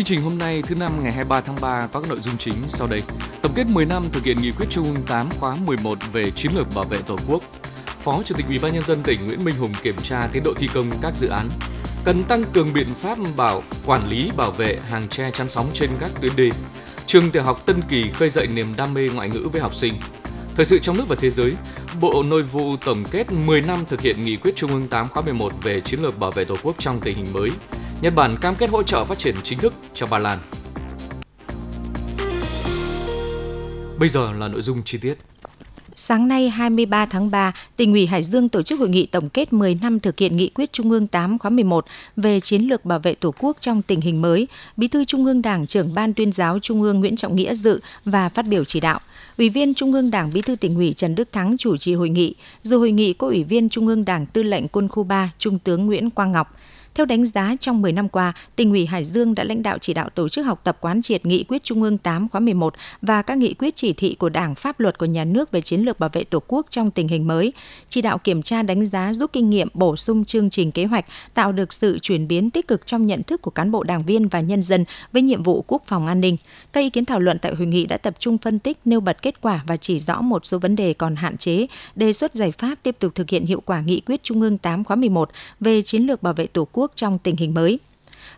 Chương trình hôm nay thứ năm ngày 23 tháng 3 có các nội dung chính sau đây. Tổng kết 10 năm thực hiện nghị quyết Trung ương 8 khóa 11 về chiến lược bảo vệ Tổ quốc. Phó Chủ tịch Ủy ban nhân dân tỉnh Nguyễn Minh Hùng kiểm tra tiến độ thi công các dự án. Cần tăng cường biện pháp bảo quản lý bảo vệ hàng tre chắn sóng trên các tuyến đê. Trường tiểu học Tân Kỳ khơi dậy niềm đam mê ngoại ngữ với học sinh. Thời sự trong nước và thế giới, Bộ Nội vụ tổng kết 10 năm thực hiện nghị quyết Trung ương 8 khóa 11 về chiến lược bảo vệ Tổ quốc trong tình hình mới. Nhật Bản cam kết hỗ trợ phát triển chính thức cho Ba Lan. Bây giờ là nội dung chi tiết. Sáng nay 23 tháng 3, tỉnh ủy Hải Dương tổ chức hội nghị tổng kết 10 năm thực hiện nghị quyết Trung ương 8 khóa 11 về chiến lược bảo vệ Tổ quốc trong tình hình mới. Bí thư Trung ương Đảng, trưởng ban tuyên giáo Trung ương Nguyễn Trọng Nghĩa dự và phát biểu chỉ đạo. Ủy viên Trung ương Đảng Bí thư tỉnh ủy Trần Đức Thắng chủ trì hội nghị. Dự hội nghị có Ủy viên Trung ương Đảng Tư lệnh Quân khu 3 Trung tướng Nguyễn Quang Ngọc. Theo đánh giá, trong 10 năm qua, tỉnh ủy Hải Dương đã lãnh đạo chỉ đạo tổ chức học tập quán triệt nghị quyết Trung ương 8 khóa 11 và các nghị quyết chỉ thị của Đảng, pháp luật của nhà nước về chiến lược bảo vệ Tổ quốc trong tình hình mới, chỉ đạo kiểm tra đánh giá rút kinh nghiệm bổ sung chương trình kế hoạch, tạo được sự chuyển biến tích cực trong nhận thức của cán bộ đảng viên và nhân dân với nhiệm vụ quốc phòng an ninh. Các ý kiến thảo luận tại hội nghị đã tập trung phân tích nêu bật kết quả và chỉ rõ một số vấn đề còn hạn chế, đề xuất giải pháp tiếp tục thực hiện hiệu quả nghị quyết Trung ương 8 khóa 11 về chiến lược bảo vệ Tổ quốc quốc trong tình hình mới.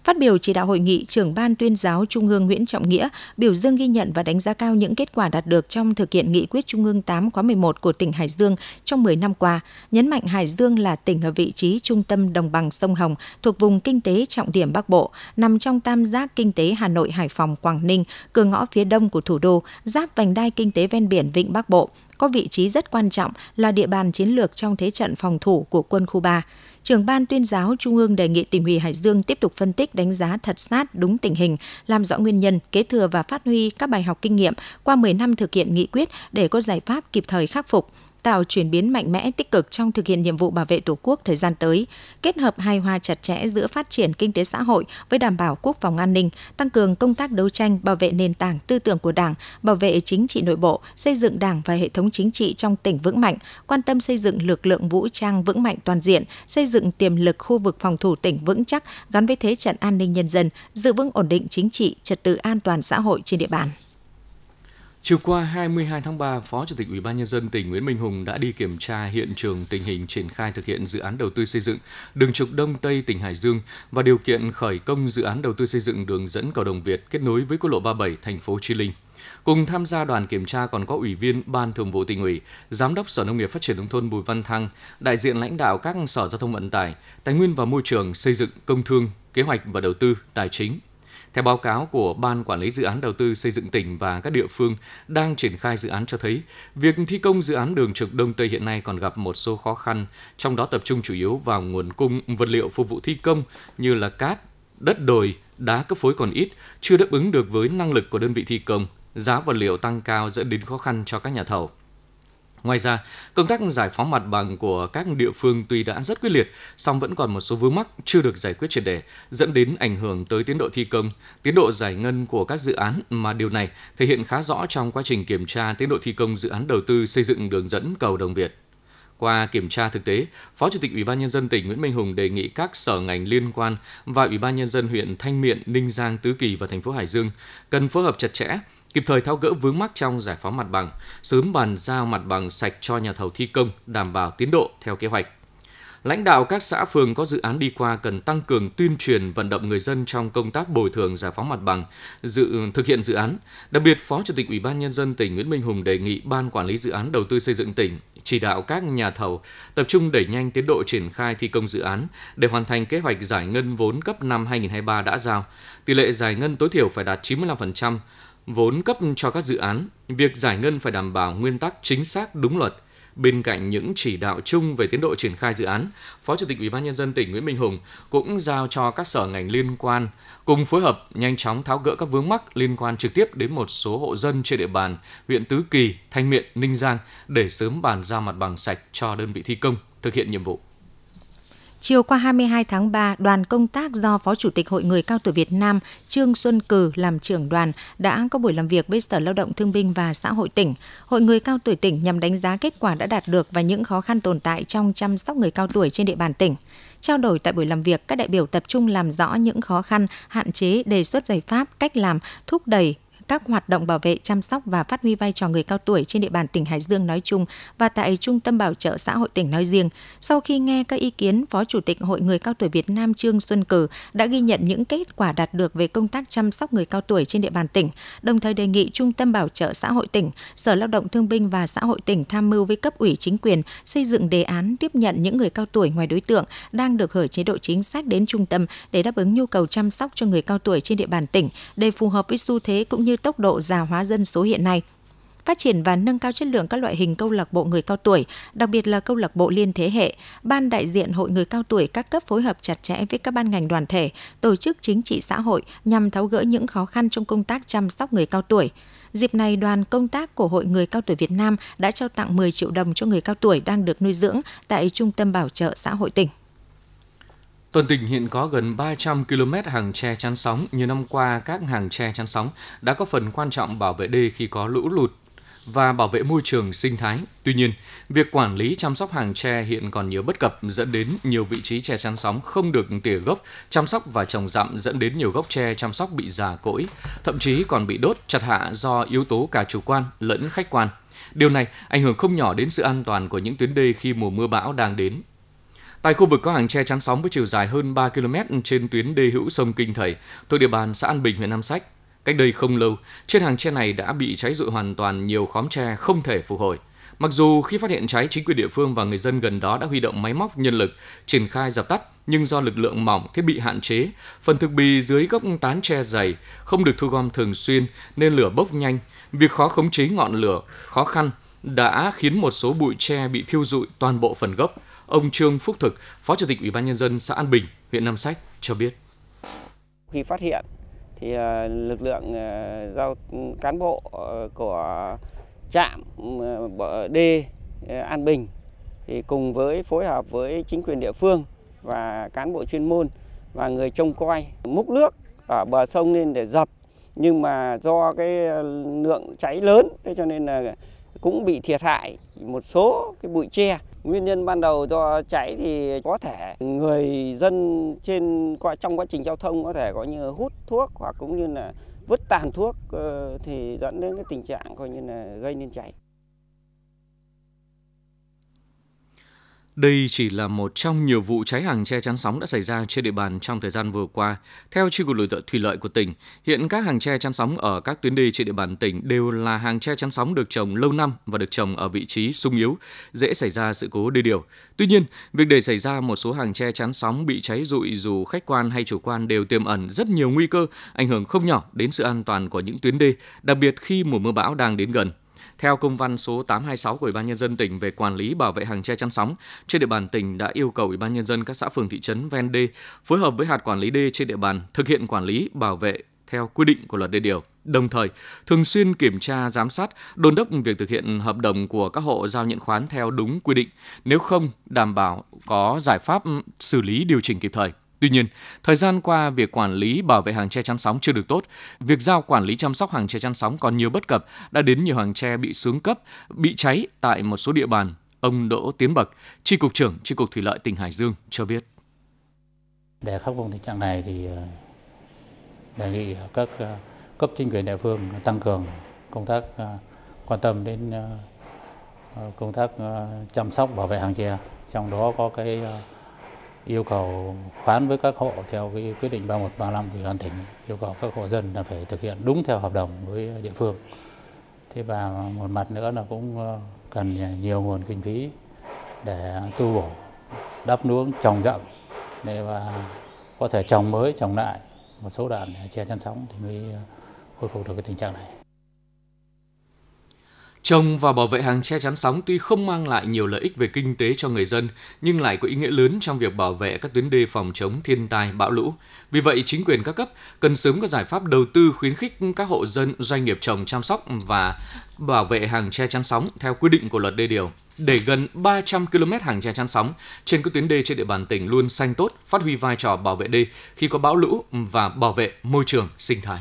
Phát biểu chỉ đạo hội nghị, trưởng ban tuyên giáo Trung ương Nguyễn Trọng Nghĩa biểu dương ghi nhận và đánh giá cao những kết quả đạt được trong thực hiện nghị quyết Trung ương 8 khóa 11 của tỉnh Hải Dương trong 10 năm qua, nhấn mạnh Hải Dương là tỉnh ở vị trí trung tâm đồng bằng sông Hồng thuộc vùng kinh tế trọng điểm Bắc Bộ, nằm trong tam giác kinh tế Hà Nội, Hải Phòng, Quảng Ninh, cửa ngõ phía đông của thủ đô, giáp vành đai kinh tế ven biển Vịnh Bắc Bộ, có vị trí rất quan trọng là địa bàn chiến lược trong thế trận phòng thủ của quân khu 3 trưởng ban tuyên giáo Trung ương đề nghị tỉnh ủy Hải Dương tiếp tục phân tích đánh giá thật sát đúng tình hình, làm rõ nguyên nhân, kế thừa và phát huy các bài học kinh nghiệm qua 10 năm thực hiện nghị quyết để có giải pháp kịp thời khắc phục, tạo chuyển biến mạnh mẽ tích cực trong thực hiện nhiệm vụ bảo vệ Tổ quốc thời gian tới, kết hợp hài hòa chặt chẽ giữa phát triển kinh tế xã hội với đảm bảo quốc phòng an ninh, tăng cường công tác đấu tranh bảo vệ nền tảng tư tưởng của Đảng, bảo vệ chính trị nội bộ, xây dựng Đảng và hệ thống chính trị trong tỉnh vững mạnh, quan tâm xây dựng lực lượng vũ trang vững mạnh toàn diện, xây dựng tiềm lực khu vực phòng thủ tỉnh vững chắc gắn với thế trận an ninh nhân dân, giữ vững ổn định chính trị, trật tự an toàn xã hội trên địa bàn. Chiều qua 22 tháng 3, Phó Chủ tịch Ủy ban nhân dân tỉnh Nguyễn Minh Hùng đã đi kiểm tra hiện trường tình hình triển khai thực hiện dự án đầu tư xây dựng đường trục Đông Tây tỉnh Hải Dương và điều kiện khởi công dự án đầu tư xây dựng đường dẫn cầu Đồng Việt kết nối với quốc lộ 37 thành phố Chi Linh. Cùng tham gia đoàn kiểm tra còn có Ủy viên Ban Thường vụ tỉnh ủy, Giám đốc Sở Nông nghiệp Phát triển nông thôn Bùi Văn Thăng, đại diện lãnh đạo các sở giao thông vận tải, tài nguyên và môi trường, xây dựng, công thương, kế hoạch và đầu tư, tài chính, theo báo cáo của Ban Quản lý Dự án Đầu tư xây dựng tỉnh và các địa phương đang triển khai dự án cho thấy, việc thi công dự án đường trục Đông Tây hiện nay còn gặp một số khó khăn, trong đó tập trung chủ yếu vào nguồn cung vật liệu phục vụ thi công như là cát, đất đồi, đá cấp phối còn ít, chưa đáp ứng được với năng lực của đơn vị thi công, giá vật liệu tăng cao dẫn đến khó khăn cho các nhà thầu. Ngoài ra, công tác giải phóng mặt bằng của các địa phương tuy đã rất quyết liệt, song vẫn còn một số vướng mắc chưa được giải quyết triệt đề dẫn đến ảnh hưởng tới tiến độ thi công, tiến độ giải ngân của các dự án mà điều này thể hiện khá rõ trong quá trình kiểm tra tiến độ thi công dự án đầu tư xây dựng đường dẫn cầu Đồng Việt. Qua kiểm tra thực tế, Phó Chủ tịch Ủy ban nhân dân tỉnh Nguyễn Minh Hùng đề nghị các sở ngành liên quan và Ủy ban nhân dân huyện Thanh Miện, Ninh Giang, Tứ Kỳ và thành phố Hải Dương cần phối hợp chặt chẽ, kịp thời tháo gỡ vướng mắc trong giải phóng mặt bằng, sớm bàn giao mặt bằng sạch cho nhà thầu thi công, đảm bảo tiến độ theo kế hoạch. Lãnh đạo các xã phường có dự án đi qua cần tăng cường tuyên truyền vận động người dân trong công tác bồi thường giải phóng mặt bằng, dự thực hiện dự án. Đặc biệt, Phó Chủ tịch Ủy ban nhân dân tỉnh Nguyễn Minh Hùng đề nghị Ban quản lý dự án đầu tư xây dựng tỉnh chỉ đạo các nhà thầu tập trung đẩy nhanh tiến độ triển khai thi công dự án để hoàn thành kế hoạch giải ngân vốn cấp năm 2023 đã giao. Tỷ lệ giải ngân tối thiểu phải đạt 95%, vốn cấp cho các dự án, việc giải ngân phải đảm bảo nguyên tắc chính xác đúng luật. Bên cạnh những chỉ đạo chung về tiến độ triển khai dự án, Phó Chủ tịch Ủy ban nhân dân tỉnh Nguyễn Minh Hùng cũng giao cho các sở ngành liên quan cùng phối hợp nhanh chóng tháo gỡ các vướng mắc liên quan trực tiếp đến một số hộ dân trên địa bàn huyện Tứ Kỳ, Thanh Miện, Ninh Giang để sớm bàn giao mặt bằng sạch cho đơn vị thi công thực hiện nhiệm vụ. Chiều qua 22 tháng 3, đoàn công tác do Phó Chủ tịch Hội Người Cao Tuổi Việt Nam Trương Xuân Cử làm trưởng đoàn đã có buổi làm việc với Sở Lao động Thương binh và Xã hội tỉnh. Hội Người Cao Tuổi tỉnh nhằm đánh giá kết quả đã đạt được và những khó khăn tồn tại trong chăm sóc người cao tuổi trên địa bàn tỉnh. Trao đổi tại buổi làm việc, các đại biểu tập trung làm rõ những khó khăn, hạn chế, đề xuất giải pháp, cách làm, thúc đẩy các hoạt động bảo vệ, chăm sóc và phát huy vai trò người cao tuổi trên địa bàn tỉnh Hải Dương nói chung và tại Trung tâm Bảo trợ xã hội tỉnh nói riêng. Sau khi nghe các ý kiến, Phó Chủ tịch Hội Người cao tuổi Việt Nam Trương Xuân Cử đã ghi nhận những kết quả đạt được về công tác chăm sóc người cao tuổi trên địa bàn tỉnh, đồng thời đề nghị Trung tâm Bảo trợ xã hội tỉnh, Sở Lao động Thương binh và Xã hội tỉnh tham mưu với cấp ủy chính quyền xây dựng đề án tiếp nhận những người cao tuổi ngoài đối tượng đang được hưởng chế độ chính sách đến trung tâm để đáp ứng nhu cầu chăm sóc cho người cao tuổi trên địa bàn tỉnh để phù hợp với xu thế cũng như tốc độ già hóa dân số hiện nay phát triển và nâng cao chất lượng các loại hình câu lạc bộ người cao tuổi, đặc biệt là câu lạc bộ liên thế hệ, ban đại diện hội người cao tuổi các cấp phối hợp chặt chẽ với các ban ngành đoàn thể, tổ chức chính trị xã hội nhằm tháo gỡ những khó khăn trong công tác chăm sóc người cao tuổi. Dịp này, đoàn công tác của Hội Người Cao Tuổi Việt Nam đã trao tặng 10 triệu đồng cho người cao tuổi đang được nuôi dưỡng tại Trung tâm Bảo trợ xã hội tỉnh. Toàn tỉnh hiện có gần 300 km hàng tre chắn sóng. Nhiều năm qua, các hàng tre chắn sóng đã có phần quan trọng bảo vệ đê khi có lũ lụt và bảo vệ môi trường sinh thái. Tuy nhiên, việc quản lý chăm sóc hàng tre hiện còn nhiều bất cập dẫn đến nhiều vị trí tre chắn sóng không được tỉa gốc, chăm sóc và trồng rậm dẫn đến nhiều gốc tre chăm sóc bị già cỗi, thậm chí còn bị đốt chặt hạ do yếu tố cả chủ quan lẫn khách quan. Điều này ảnh hưởng không nhỏ đến sự an toàn của những tuyến đê khi mùa mưa bão đang đến. Tại khu vực có hàng tre chắn sóng với chiều dài hơn 3 km trên tuyến đê hữu sông Kinh Thầy, thuộc địa bàn xã An Bình, huyện Nam Sách. Cách đây không lâu, trên hàng tre này đã bị cháy rụi hoàn toàn nhiều khóm tre không thể phục hồi. Mặc dù khi phát hiện cháy, chính quyền địa phương và người dân gần đó đã huy động máy móc, nhân lực, triển khai dập tắt, nhưng do lực lượng mỏng, thiết bị hạn chế, phần thực bì dưới gốc tán tre dày không được thu gom thường xuyên nên lửa bốc nhanh. Việc khó khống chế ngọn lửa khó khăn đã khiến một số bụi tre bị thiêu rụi toàn bộ phần gốc. Ông Trương Phúc Thực, Phó Chủ tịch Ủy ban nhân dân xã An Bình, huyện Nam Sách cho biết. Khi phát hiện thì ờ, lực lượng ờ, giao cán bộ ờ, của trạm D An Bình thì cùng với phối hợp với chính quyền địa phương và cán bộ chuyên môn và người trông coi múc nước ở bờ sông lên để dập nhưng mà do cái lượng cháy lớn thế cho nên là cũng bị thiệt hại một số cái bụi tre Nguyên nhân ban đầu do cháy thì có thể người dân trên, qua, trong quá trình giao thông có thể có như hút thuốc hoặc cũng như là vứt tàn thuốc ờ, thì dẫn đến cái tình trạng coi như là gây nên cháy. Đây chỉ là một trong nhiều vụ cháy hàng tre chắn sóng đã xảy ra trên địa bàn trong thời gian vừa qua. Theo Chi cục thủy lợi của tỉnh, hiện các hàng tre chắn sóng ở các tuyến đê trên địa bàn tỉnh đều là hàng tre chắn sóng được trồng lâu năm và được trồng ở vị trí sung yếu, dễ xảy ra sự cố đê điều. Tuy nhiên, việc để xảy ra một số hàng tre chắn sóng bị cháy rụi dù khách quan hay chủ quan đều tiềm ẩn rất nhiều nguy cơ, ảnh hưởng không nhỏ đến sự an toàn của những tuyến đê, đặc biệt khi mùa mưa bão đang đến gần. Theo công văn số 826 của Ủy ban nhân dân tỉnh về quản lý bảo vệ hàng tre chắn sóng, trên địa bàn tỉnh đã yêu cầu Ủy ban nhân dân các xã phường thị trấn ven đê phối hợp với hạt quản lý đê trên địa bàn thực hiện quản lý bảo vệ theo quy định của luật đê điều. Đồng thời, thường xuyên kiểm tra, giám sát, đôn đốc việc thực hiện hợp đồng của các hộ giao nhận khoán theo đúng quy định, nếu không đảm bảo có giải pháp xử lý điều chỉnh kịp thời. Tuy nhiên, thời gian qua việc quản lý bảo vệ hàng tre chắn sóng chưa được tốt, việc giao quản lý chăm sóc hàng tre chắn sóng còn nhiều bất cập, đã đến nhiều hàng tre bị xuống cấp, bị cháy tại một số địa bàn. Ông Đỗ Tiến Bậc, Tri cục trưởng Tri cục Thủy lợi tỉnh Hải Dương cho biết. Để khắc phục tình trạng này thì ờ, đề nghị các ờ, cấp chính quyền địa phương tăng cường công tác ờ, quan tâm đến công tác chăm sóc bảo vệ hàng tre, trong đó có cái yêu cầu khoán với các hộ theo cái quyết định 3135 của ban tỉnh yêu cầu các hộ dân là phải thực hiện đúng theo hợp đồng với địa phương. Thế và một mặt nữa là cũng ờ, cần nhiều nguồn kinh phí để tu bổ, đắp nuống, trồng rậm để và có thể trồng mới, trồng lại một số đoạn che chắn sóng thì mới khôi phục được cái tình trạng này. Trồng và bảo vệ hàng che chắn sóng tuy không mang lại nhiều lợi ích về kinh tế cho người dân, nhưng lại có ý nghĩa lớn trong việc bảo vệ các tuyến đê phòng chống thiên tai, bão lũ. Vì vậy, chính quyền các cấp cần sớm có giải pháp đầu tư khuyến khích các hộ dân, doanh nghiệp trồng chăm sóc và bảo vệ hàng che chắn sóng theo quy định của luật đê điều để gần 300 km hàng che chắn sóng trên các tuyến đê trên địa bàn tỉnh luôn xanh tốt, phát huy vai trò bảo vệ đê khi có bão lũ và bảo vệ môi trường sinh thái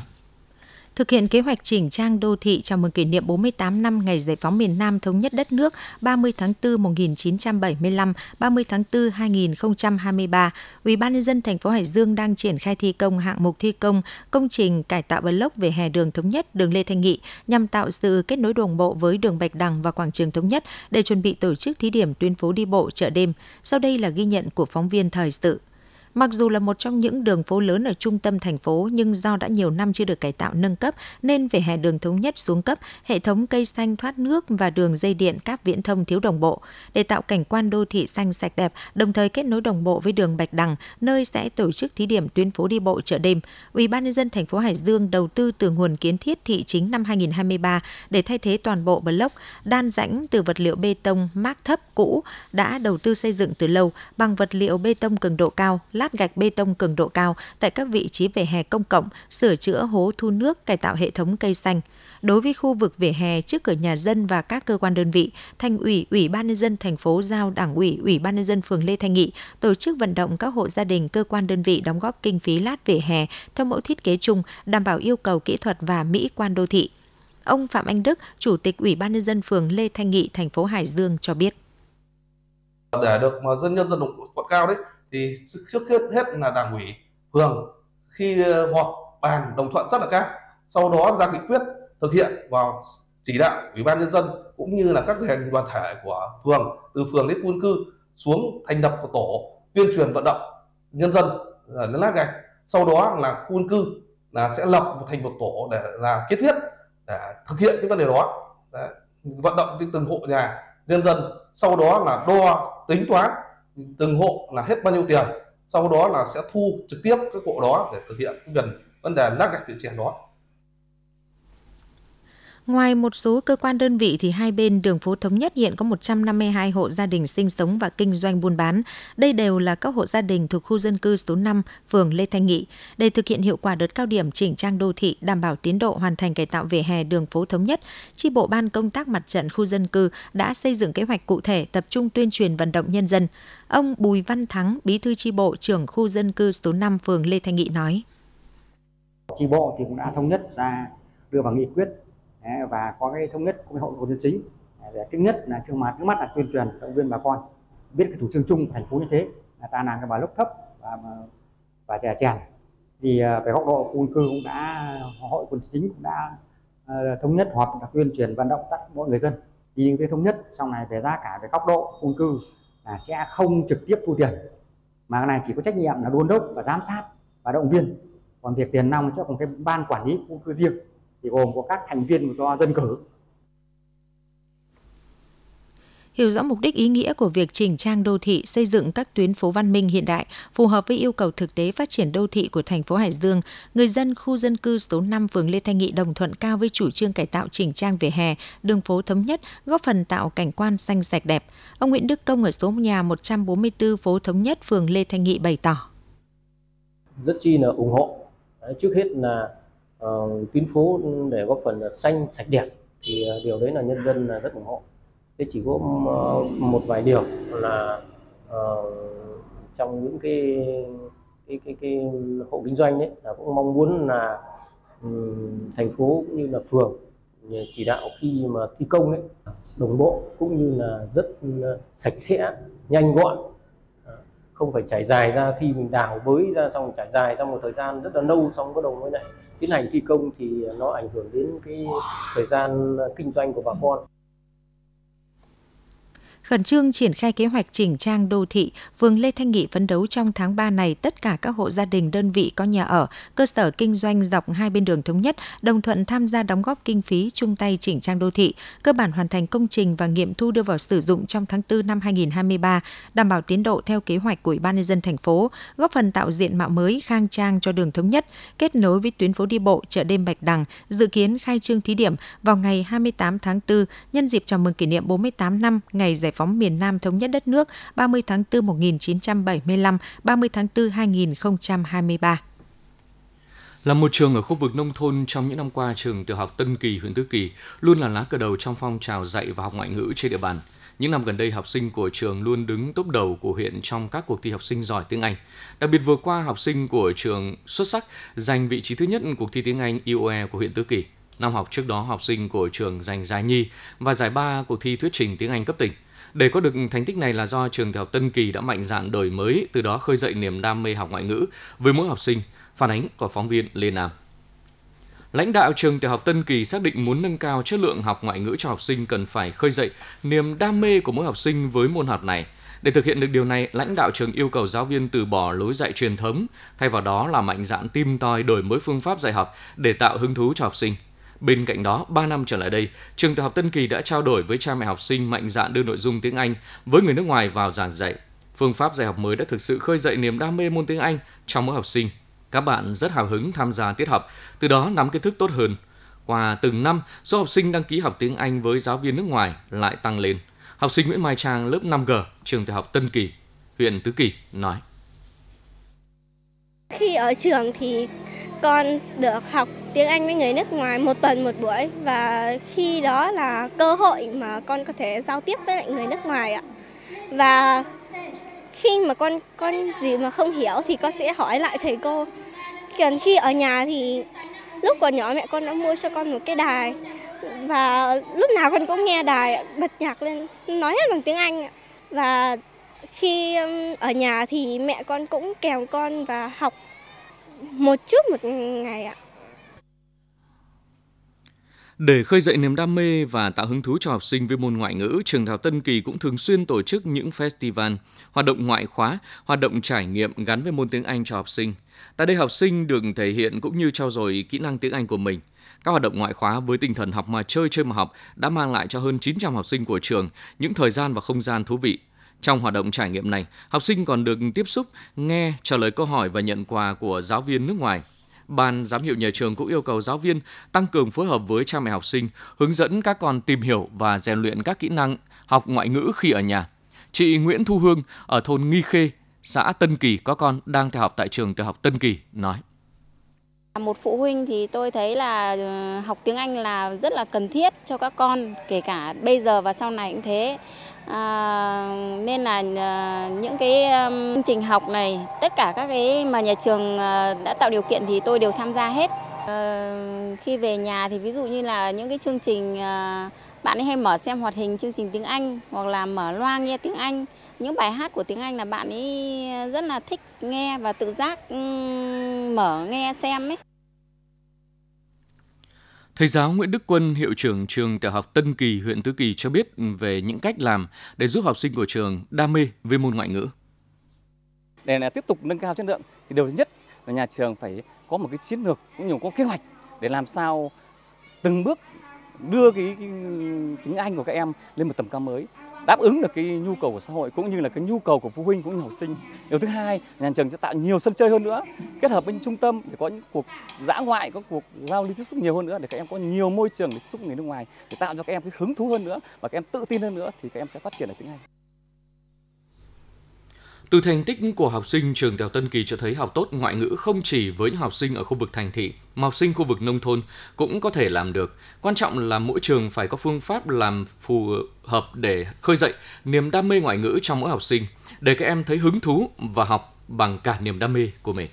thực hiện kế hoạch chỉnh trang đô thị chào mừng kỷ niệm 48 năm ngày giải phóng miền Nam thống nhất đất nước 30 tháng 4 1975, 30 tháng 4 2023, Ủy ban nhân dân thành phố Hải Dương đang triển khai thi công hạng mục thi công công trình cải tạo block về hè đường thống nhất, đường Lê Thanh Nghị nhằm tạo sự kết nối đồng bộ với đường Bạch Đằng và quảng trường thống nhất để chuẩn bị tổ chức thí điểm tuyến phố đi bộ chợ đêm. Sau đây là ghi nhận của phóng viên thời sự. Mặc dù là một trong những đường phố lớn ở trung tâm thành phố nhưng do đã nhiều năm chưa được cải tạo nâng cấp nên về hè đường thống nhất xuống cấp, hệ thống cây xanh thoát nước và đường dây điện cáp viễn thông thiếu đồng bộ. Để tạo cảnh quan đô thị xanh sạch đẹp, đồng thời kết nối đồng bộ với đường Bạch Đằng, nơi sẽ tổ chức thí điểm tuyến phố đi bộ chợ đêm, Ủy ban nhân dân thành phố Hải Dương đầu tư từ nguồn kiến thiết thị chính năm 2023 để thay thế toàn bộ block đan rãnh từ vật liệu bê tông mác thấp cũ đã đầu tư xây dựng từ lâu bằng vật liệu bê tông cường độ cao, lát gạch bê tông cường độ cao tại các vị trí vỉa hè công cộng, sửa chữa hố thu nước, cải tạo hệ thống cây xanh. Đối với khu vực vỉa hè trước cửa nhà dân và các cơ quan đơn vị, Thành ủy, Ủy ban nhân dân thành phố giao Đảng ủy, Ủy ban nhân dân phường Lê Thanh Nghị tổ chức vận động các hộ gia đình, cơ quan đơn vị đóng góp kinh phí lát vỉa hè theo mẫu thiết kế chung, đảm bảo yêu cầu kỹ thuật và mỹ quan đô thị. Ông Phạm Anh Đức, Chủ tịch Ủy ban nhân dân phường Lê Thanh Nghị, thành phố Hải Dương cho biết. Để được mà dân nhân dân ủng hộ cao đấy thì trước hết hết là đảng ủy phường, khi ờ, họp bàn đồng thuận rất là cao. Sau đó ra nghị quyết thực hiện vào chỉ đạo ủy ban nhân dân cũng như là các đoàn thể của phường, từ phường đến khu dân cư xuống thành lập một tổ tuyên truyền vận động nhân dân ờ, đến lát gạch sau đó là khu dân cư là sẽ lập một thành một tổ để là kết thiết để thực hiện cái vấn đề đó. Đấy. vận động từng hộ nhà, nhân dân. Sau đó là đo tính toán từng hộ là hết bao nhiêu tiền, sau đó là sẽ thu trực tiếp các hộ đó để thực hiện cái gần vấn đề lắp gạch tự chèn đó. Ngoài một số cơ quan đơn vị thì hai bên đường phố Thống Nhất hiện có 152 hộ gia đình sinh sống và kinh doanh buôn bán. Đây đều là các hộ gia đình thuộc khu dân cư số 5, phường Lê Thanh Nghị. Để thực hiện hiệu quả đợt cao điểm chỉnh trang đô thị, đảm bảo tiến độ hoàn thành cải tạo vỉa hè đường phố Thống Nhất, chi bộ ban công tác mặt trận khu dân cư đã xây dựng kế hoạch cụ thể tập trung tuyên truyền vận động nhân dân. Ông Bùi Văn Thắng, bí thư chi bộ trưởng khu dân cư số 5, phường Lê Thanh Nghị nói. Chi bộ thì cũng đã thống nhất ra đưa vào nghị quyết và có cái thống nhất của hội hội nhân chính. Để thứ nhất là thương mặt trước mắt là tuyên truyền động viên bà con biết cái chủ trương chung của thành phố như thế là ta làm cái bà lốc thấp và và chè chèn. Thì à, về góc độ khu cư cũng đã hội quân chính cũng đã uh, thống nhất họp và tuyên truyền vận động tất mọi người dân. Thì cái thống nhất sau này về giá cả về góc độ khu cư là sẽ không trực tiếp thu tiền mà cái này chỉ có trách nhiệm là đôn đốc và giám sát và động viên. Còn việc tiền nong sẽ còn cái ban quản lý khu cư riêng thì gồm có các thành viên do dân cử. Hiểu rõ mục đích ý nghĩa của việc chỉnh trang đô thị, xây dựng các tuyến phố văn minh hiện đại phù hợp với yêu cầu thực tế phát triển đô thị của thành phố Hải Dương, người dân khu dân cư số 5 phường Lê Thanh Nghị đồng thuận cao với chủ trương cải tạo chỉnh trang vỉa hè, đường phố thống nhất, góp phần tạo cảnh quan xanh sạch đẹp. Ông Nguyễn Đức Công ở số nhà 144 phố thống nhất phường Lê Thanh Nghị bày tỏ. Rất chi là ủng hộ. Trước hết là uh, tuyến phố để góp phần xanh sạch đẹp thì ờ, điều đấy là nhân dân là rất ủng hộ. Thế chỉ có ờ, một vài điều là uh, trong những cái cái cái, cái hộ kinh doanh đấy là cũng mong muốn là um, thành phố cũng như là phường chỉ đạo khi mà thi công đấy đồng bộ cũng như là rất sạch sẽ nhanh gọn. Không phải trải dài ra khi mình đào bới ra xong trải dài trong một thời gian rất là lâu xong bắt đầu mới lại tiến hành thi công thì nó ảnh hưởng đến cái thời gian kinh doanh của bà con khẩn trương triển khai kế hoạch chỉnh trang đô thị, phường Lê Thanh Nghị phấn đấu trong tháng 3 này tất cả các hộ gia đình đơn vị có nhà ở, cơ sở kinh doanh dọc hai bên đường thống nhất đồng thuận tham gia đóng góp kinh phí chung tay chỉnh trang đô thị, cơ bản hoàn thành công trình và nghiệm thu đưa vào sử dụng trong tháng 4 năm 2023, đảm bảo tiến độ theo kế hoạch của Ủy ban nhân dân thành phố, góp phần tạo diện mạo mới khang trang cho đường thống nhất, kết nối với tuyến phố đi bộ chợ đêm Bạch Đằng, dự kiến khai trương thí điểm vào ngày 28 tháng 4 nhân dịp chào mừng kỷ niệm 48 năm ngày giải phóng miền Nam thống nhất đất nước 30 tháng 4 1975, 30 tháng 4 2023. Là một trường ở khu vực nông thôn trong những năm qua, trường tiểu học Tân Kỳ, huyện Tứ Kỳ luôn là lá cờ đầu trong phong trào dạy và học ngoại ngữ trên địa bàn. Những năm gần đây, học sinh của trường luôn đứng top đầu của huyện trong các cuộc thi học sinh giỏi tiếng Anh. Đặc biệt vừa qua, học sinh của trường xuất sắc giành vị trí thứ nhất cuộc thi tiếng Anh IOE của huyện Tứ Kỳ. Năm học trước đó, học sinh của trường giành giải nhì và giải ba cuộc thi thuyết trình tiếng Anh cấp tỉnh. Để có được thành tích này là do trường tiểu học Tân Kỳ đã mạnh dạn đổi mới, từ đó khơi dậy niềm đam mê học ngoại ngữ với mỗi học sinh. Phản ánh của phóng viên Lê Nam. Lãnh đạo trường tiểu học Tân Kỳ xác định muốn nâng cao chất lượng học ngoại ngữ cho học sinh cần phải khơi dậy niềm đam mê của mỗi học sinh với môn học này. Để thực hiện được điều này, lãnh đạo trường yêu cầu giáo viên từ bỏ lối dạy truyền thống, thay vào đó là mạnh dạn tìm tòi đổi mới phương pháp dạy học để tạo hứng thú cho học sinh. Bên cạnh đó, 3 năm trở lại đây, trường tiểu học Tân Kỳ đã trao đổi với cha mẹ học sinh mạnh dạn đưa nội dung tiếng Anh với người nước ngoài vào giảng dạy. Phương pháp dạy học mới đã thực sự khơi dậy niềm đam mê môn tiếng Anh trong mỗi học sinh. Các bạn rất hào hứng tham gia tiết học, từ đó nắm kiến thức tốt hơn. Qua từng năm, số học sinh đăng ký học tiếng Anh với giáo viên nước ngoài lại tăng lên. Học sinh Nguyễn Mai Trang lớp 5G, trường tiểu học Tân Kỳ, huyện Tứ Kỳ nói. Khi ở trường thì con được học tiếng Anh với người nước ngoài một tuần một buổi và khi đó là cơ hội mà con có thể giao tiếp với lại người nước ngoài ạ. Và khi mà con con gì mà không hiểu thì con sẽ hỏi lại thầy cô. Còn khi ở nhà thì lúc còn nhỏ mẹ con đã mua cho con một cái đài và lúc nào con cũng nghe đài bật nhạc lên, nói hết bằng tiếng Anh và khi um, ở nhà thì mẹ con cũng kèm con và học một chút một ngày ạ. Để khơi dậy niềm đam mê và tạo hứng thú cho học sinh với môn ngoại ngữ, trường Đại học Tân Kỳ cũng thường xuyên tổ chức những festival, hoạt động ngoại khóa, hoạt động trải nghiệm gắn với môn tiếng Anh cho học sinh. Tại đây học sinh được thể hiện cũng như trau dồi kỹ năng tiếng Anh của mình. Các hoạt động ngoại khóa với tinh thần học mà chơi chơi mà học đã mang lại cho hơn 900 học sinh của trường những thời gian và không gian thú vị. Trong hoạt động trải nghiệm này, học sinh còn được tiếp xúc, nghe, trả lời câu hỏi và nhận quà của giáo viên nước ngoài. Ban giám hiệu nhà trường cũng yêu cầu giáo viên tăng cường phối hợp với cha mẹ học sinh, hướng dẫn các con tìm hiểu và rèn luyện các kỹ năng học ngoại ngữ khi ở nhà. Chị Nguyễn Thu Hương ở thôn Nghi Khê, xã Tân Kỳ có con đang theo học tại trường tiểu học Tân Kỳ nói. Một phụ huynh thì tôi thấy là ừ, học tiếng Anh là rất là cần thiết cho các con, kể cả bây giờ và sau này cũng thế. À, nên là à, những cái chương trình học này, tất cả các cái mà nhà trường à, đã tạo điều kiện thì tôi đều tham gia hết. À, khi về nhà thì ví dụ như là những cái chương trình à, bạn ấy hay mở xem hoạt hình chương trình tiếng Anh hoặc là mở loa nghe tiếng Anh những bài hát của tiếng Anh là bạn ấy rất là thích nghe và tự giác mở nghe xem ấy. Thầy giáo Nguyễn Đức Quân, hiệu trưởng trường tiểu học Tân Kỳ, huyện Tứ Kỳ cho biết về những cách làm để giúp học sinh của trường đam mê với môn ngoại ngữ. Để là tiếp tục nâng cao chất lượng thì điều thứ nhất là nhà trường phải có một cái chiến lược cũng như có kế hoạch để làm sao từng bước đưa cái, cái tiếng Anh của các em lên một tầm cao mới đáp ứng được cái nhu cầu của xã hội cũng như là cái nhu cầu của phụ huynh cũng như học sinh. Điều thứ hai, nhà trường sẽ tạo nhiều sân chơi hơn nữa, kết hợp với trung tâm để có những cuộc dã ngoại, có cuộc giao lưu tiếp xúc nhiều hơn nữa để các em có nhiều môi trường để tiếp xúc người nước ngoài để tạo cho các em cái hứng thú hơn nữa và các em tự tin hơn nữa thì các em sẽ phát triển được tiếng Anh. Từ thành tích của học sinh trường Tiểu Tân Kỳ cho thấy học tốt ngoại ngữ không chỉ với những học sinh ở khu vực thành thị, mà học sinh khu vực nông thôn cũng có thể làm được. Quan trọng là mỗi trường phải có phương pháp làm phù hợp để khơi dậy niềm đam mê ngoại ngữ trong mỗi học sinh, để các em thấy hứng thú và học bằng cả niềm đam mê của mình.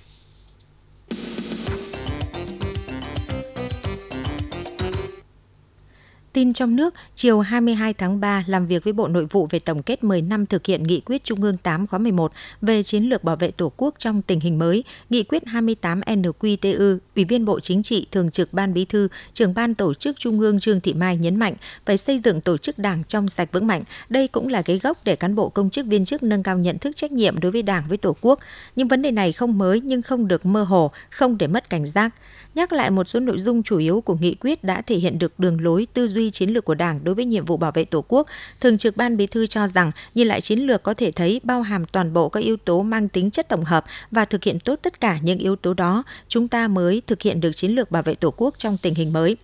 Tin trong nước, chiều 22 tháng 3 làm việc với Bộ Nội vụ về tổng kết 10 năm thực hiện nghị quyết Trung ương 8 khóa 11 về chiến lược bảo vệ Tổ quốc trong tình hình mới, nghị quyết 28 NQTU, Ủy viên Bộ Chính trị, Thường trực Ban Bí thư, trưởng Ban Tổ chức Trung ương Trương Thị Mai nhấn mạnh phải xây dựng tổ chức Đảng trong sạch vững mạnh. Đây cũng là cái gốc để cán bộ công chức viên chức nâng cao nhận thức trách nhiệm đối với Đảng với Tổ quốc. Nhưng vấn đề này không mới nhưng không được mơ hồ, không để mất cảnh giác nhắc lại một số nội dung chủ yếu của nghị quyết đã thể hiện được đường lối tư duy chiến lược của Đảng đối với nhiệm vụ bảo vệ Tổ quốc. Thường trực Ban Bí thư cho rằng, nhìn lại chiến lược có thể thấy bao hàm toàn bộ các yếu tố mang tính chất tổng hợp và thực hiện tốt tất cả những yếu tố đó, chúng ta mới thực hiện được chiến lược bảo vệ Tổ quốc trong tình hình mới.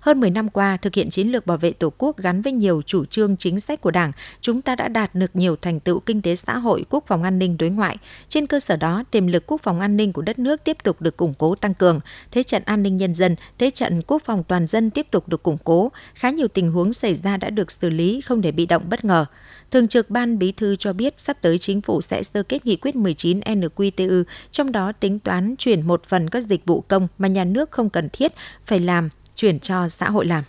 Hơn 10 năm qua, thực hiện chiến lược bảo vệ Tổ quốc gắn với nhiều chủ trương chính sách của Đảng, chúng ta đã đạt được nhiều thành tựu kinh tế xã hội, quốc phòng an ninh đối ngoại. Trên cơ sở đó, tiềm lực quốc phòng an ninh của đất nước tiếp tục được củng cố tăng cường, thế trận an ninh nhân dân, thế trận quốc phòng toàn dân tiếp tục được củng cố. Khá nhiều tình huống xảy ra đã được xử lý không để bị động bất ngờ. Thường trực Ban Bí thư cho biết sắp tới chính phủ sẽ sơ kết nghị quyết 19 NQTU, trong đó tính toán chuyển một phần các dịch vụ công mà nhà nước không cần thiết phải làm chuyển cho xã hội làm.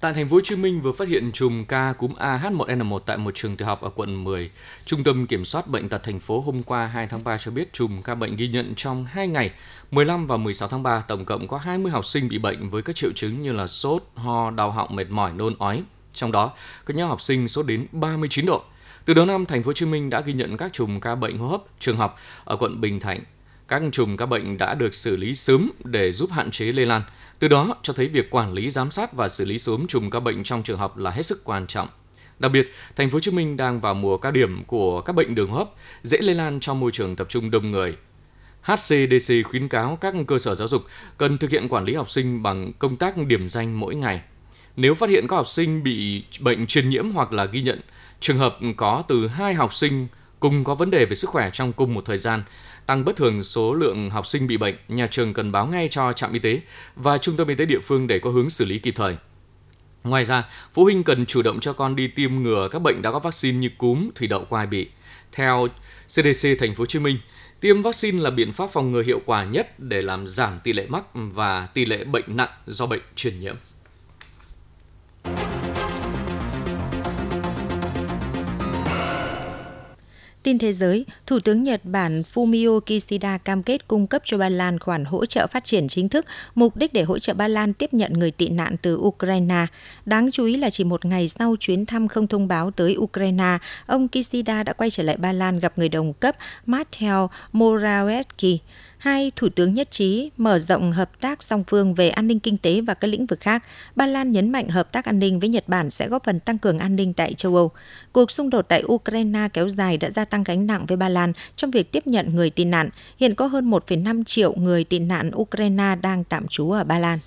Tại thành phố Hồ Chí Minh vừa phát hiện chùm ca cúm AH1N1 tại một trường tiểu học ở quận 10. Trung tâm Kiểm soát bệnh tật thành phố hôm qua 2 tháng 3 cho biết chùm ca bệnh ghi nhận trong 2 ngày 15 và 16 tháng 3 tổng cộng có 20 học sinh bị bệnh với các triệu chứng như là sốt, ho, đau họng, mệt mỏi, nôn ói. Trong đó, có nhóm học sinh sốt đến 39 độ. Từ đầu năm, thành phố Hồ Chí Minh đã ghi nhận các chùm ca bệnh hô hấp trường học ở quận Bình Thạnh. Các chùm ca bệnh đã được xử lý sớm để giúp hạn chế lây lan. Từ đó cho thấy việc quản lý, giám sát và xử lý sớm chùm ca bệnh trong trường học là hết sức quan trọng. Đặc biệt, thành phố Hồ Chí Minh đang vào mùa cao điểm của các bệnh đường hô hấp dễ lây lan trong môi trường tập trung đông người. HCDC khuyến cáo các cơ sở giáo dục cần thực hiện quản lý học sinh bằng công tác điểm danh mỗi ngày. Nếu phát hiện có học sinh bị bệnh truyền nhiễm hoặc là ghi nhận trường hợp có từ hai học sinh cùng có vấn đề về sức khỏe trong cùng một thời gian tăng bất thường số lượng học sinh bị bệnh, nhà trường cần báo ngay cho trạm y tế và trung tâm y tế địa phương để có hướng xử lý kịp thời. Ngoài ra, phụ huynh cần chủ động cho con đi tiêm ngừa các bệnh đã có vaccine như cúm, thủy đậu quai bị. Theo CDC Thành phố Hồ Chí Minh, tiêm vaccine là biện pháp phòng ngừa hiệu quả nhất để làm giảm tỷ lệ mắc và tỷ lệ bệnh nặng do bệnh truyền nhiễm. Tin thế giới, Thủ tướng Nhật Bản Fumio Kishida cam kết cung cấp cho Ba Lan khoản hỗ trợ phát triển chính thức, mục đích để hỗ trợ Ba Lan tiếp nhận người tị nạn từ Ukraine. Đáng chú ý là chỉ một ngày sau chuyến thăm không thông báo tới Ukraine, ông Kishida đã quay trở lại Ba Lan gặp người đồng cấp Matteo Morawiecki hai thủ tướng nhất trí mở rộng hợp tác song phương về an ninh kinh tế và các lĩnh vực khác. Ba Lan nhấn mạnh hợp tác an ninh với Nhật Bản sẽ góp phần tăng cường an ninh tại châu Âu. Cuộc xung đột tại Ukraine kéo dài đã gia tăng gánh nặng với Ba Lan trong việc tiếp nhận người tị nạn. Hiện có hơn 1,5 triệu người tị nạn Ukraine đang tạm trú ở Ba Lan.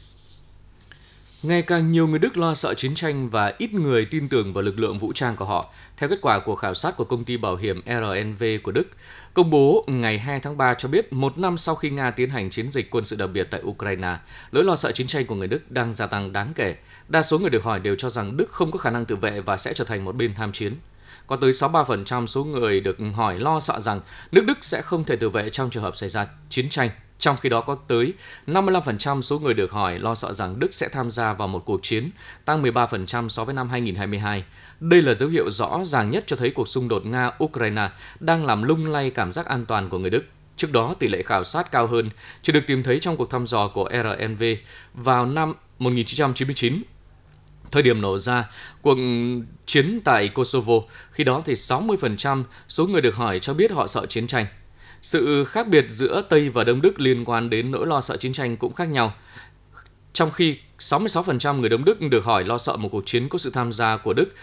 Ngày càng nhiều người Đức lo sợ chiến tranh và ít người tin tưởng vào lực lượng vũ trang của họ. Theo kết quả của khảo sát của công ty bảo hiểm RNV của Đức, công bố ngày 2 tháng 3 cho biết một năm sau khi Nga tiến hành chiến dịch quân sự đặc biệt tại Ukraine, nỗi lo sợ chiến tranh của người Đức đang gia tăng đáng kể. Đa số người được hỏi đều cho rằng Đức không có khả năng tự vệ và sẽ trở thành một bên tham chiến. Có tới 63% số người được hỏi lo sợ rằng nước Đức sẽ không thể tự vệ trong trường hợp xảy ra chiến tranh trong khi đó có tới 55% số người được hỏi lo sợ rằng Đức sẽ tham gia vào một cuộc chiến, tăng 13% so với năm 2022. Đây là dấu hiệu rõ ràng nhất cho thấy cuộc xung đột Nga-Ukraine đang làm lung lay cảm giác an toàn của người Đức. Trước đó, tỷ lệ khảo sát cao hơn chỉ được tìm thấy trong cuộc thăm dò của RNV vào năm 1999 thời điểm nổ ra cuộc chiến tại Kosovo, khi đó thì 60% số người được hỏi cho biết họ sợ chiến tranh. Sự khác biệt giữa Tây và Đông Đức liên quan đến nỗi lo sợ chiến tranh cũng khác nhau. Trong khi 66% người Đông Đức được hỏi lo sợ một cuộc chiến có sự tham gia của Đức,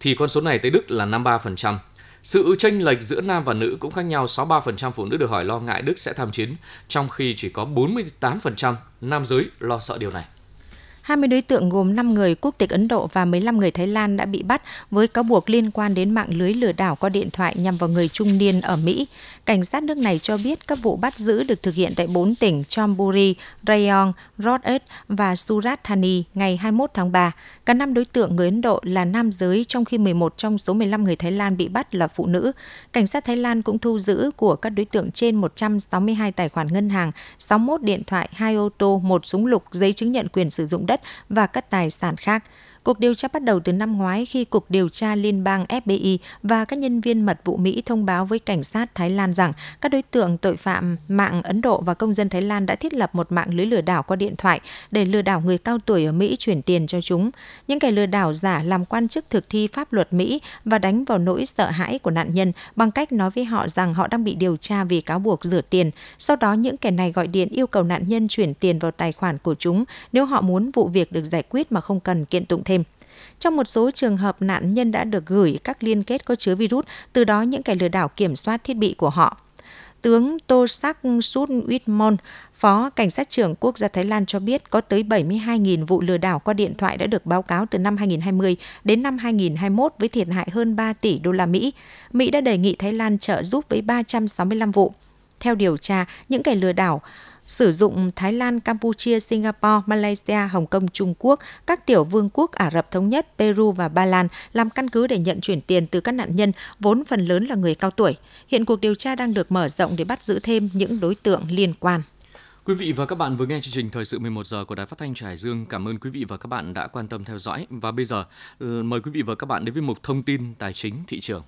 thì con số này tới Đức là 53%. Sự chênh lệch giữa nam và nữ cũng khác nhau, 63% phụ nữ được hỏi lo ngại Đức sẽ tham chiến, trong khi chỉ có 48% nam giới lo sợ điều này. 20 đối tượng gồm 5 người quốc tịch Ấn Độ và 15 người Thái Lan đã bị bắt với cáo buộc liên quan đến mạng lưới lừa đảo qua điện thoại nhằm vào người trung niên ở Mỹ. Cảnh sát nước này cho biết các vụ bắt giữ được thực hiện tại 4 tỉnh Chonburi, Rayong, Rodet và Surat Thani ngày 21 tháng 3. Cả 5 đối tượng người Ấn Độ là nam giới trong khi 11 trong số 15 người Thái Lan bị bắt là phụ nữ. Cảnh sát Thái Lan cũng thu giữ của các đối tượng trên 162 tài khoản ngân hàng, 61 điện thoại, 2 ô tô, một súng lục, giấy chứng nhận quyền sử dụng đất và các tài sản khác. Cuộc điều tra bắt đầu từ năm ngoái khi Cục Điều tra Liên bang FBI và các nhân viên mật vụ Mỹ thông báo với cảnh sát Thái Lan rằng các đối tượng tội phạm mạng Ấn Độ và công dân Thái Lan đã thiết lập một mạng lưới lừa đảo qua điện thoại để lừa đảo người cao tuổi ở Mỹ chuyển tiền cho chúng. Những kẻ lừa đảo giả làm quan chức thực thi pháp luật Mỹ và đánh vào nỗi sợ hãi của nạn nhân bằng cách nói với họ rằng họ đang bị điều tra vì cáo buộc rửa tiền. Sau đó, những kẻ này gọi điện yêu cầu nạn nhân chuyển tiền vào tài khoản của chúng nếu họ muốn vụ việc được giải quyết mà không cần kiện tụng. Trong một số trường hợp, nạn nhân đã được gửi các liên kết có chứa virus, từ đó những kẻ lừa đảo kiểm soát thiết bị của họ. Tướng Tosak Sut Witmon, Phó Cảnh sát trưởng Quốc gia Thái Lan cho biết có tới 72.000 vụ lừa đảo qua điện thoại đã được báo cáo từ năm 2020 đến năm 2021 với thiệt hại hơn 3 tỷ đô la Mỹ. Mỹ đã đề nghị Thái Lan trợ giúp với 365 vụ. Theo điều tra, những kẻ lừa đảo sử dụng Thái Lan, Campuchia, Singapore, Malaysia, Hồng Kông, Trung Quốc, các tiểu vương quốc Ả Rập Thống Nhất, Peru và Ba Lan làm căn cứ để nhận chuyển tiền từ các nạn nhân, vốn phần lớn là người cao tuổi. Hiện cuộc điều tra đang được mở rộng để bắt giữ thêm những đối tượng liên quan. Quý vị và các bạn vừa nghe chương trình Thời sự 11 giờ của Đài Phát thanh Trải Dương. Cảm ơn quý vị và các bạn đã quan tâm theo dõi. Và bây giờ, ừ, mời quý vị và các bạn đến với mục thông tin tài chính thị trường.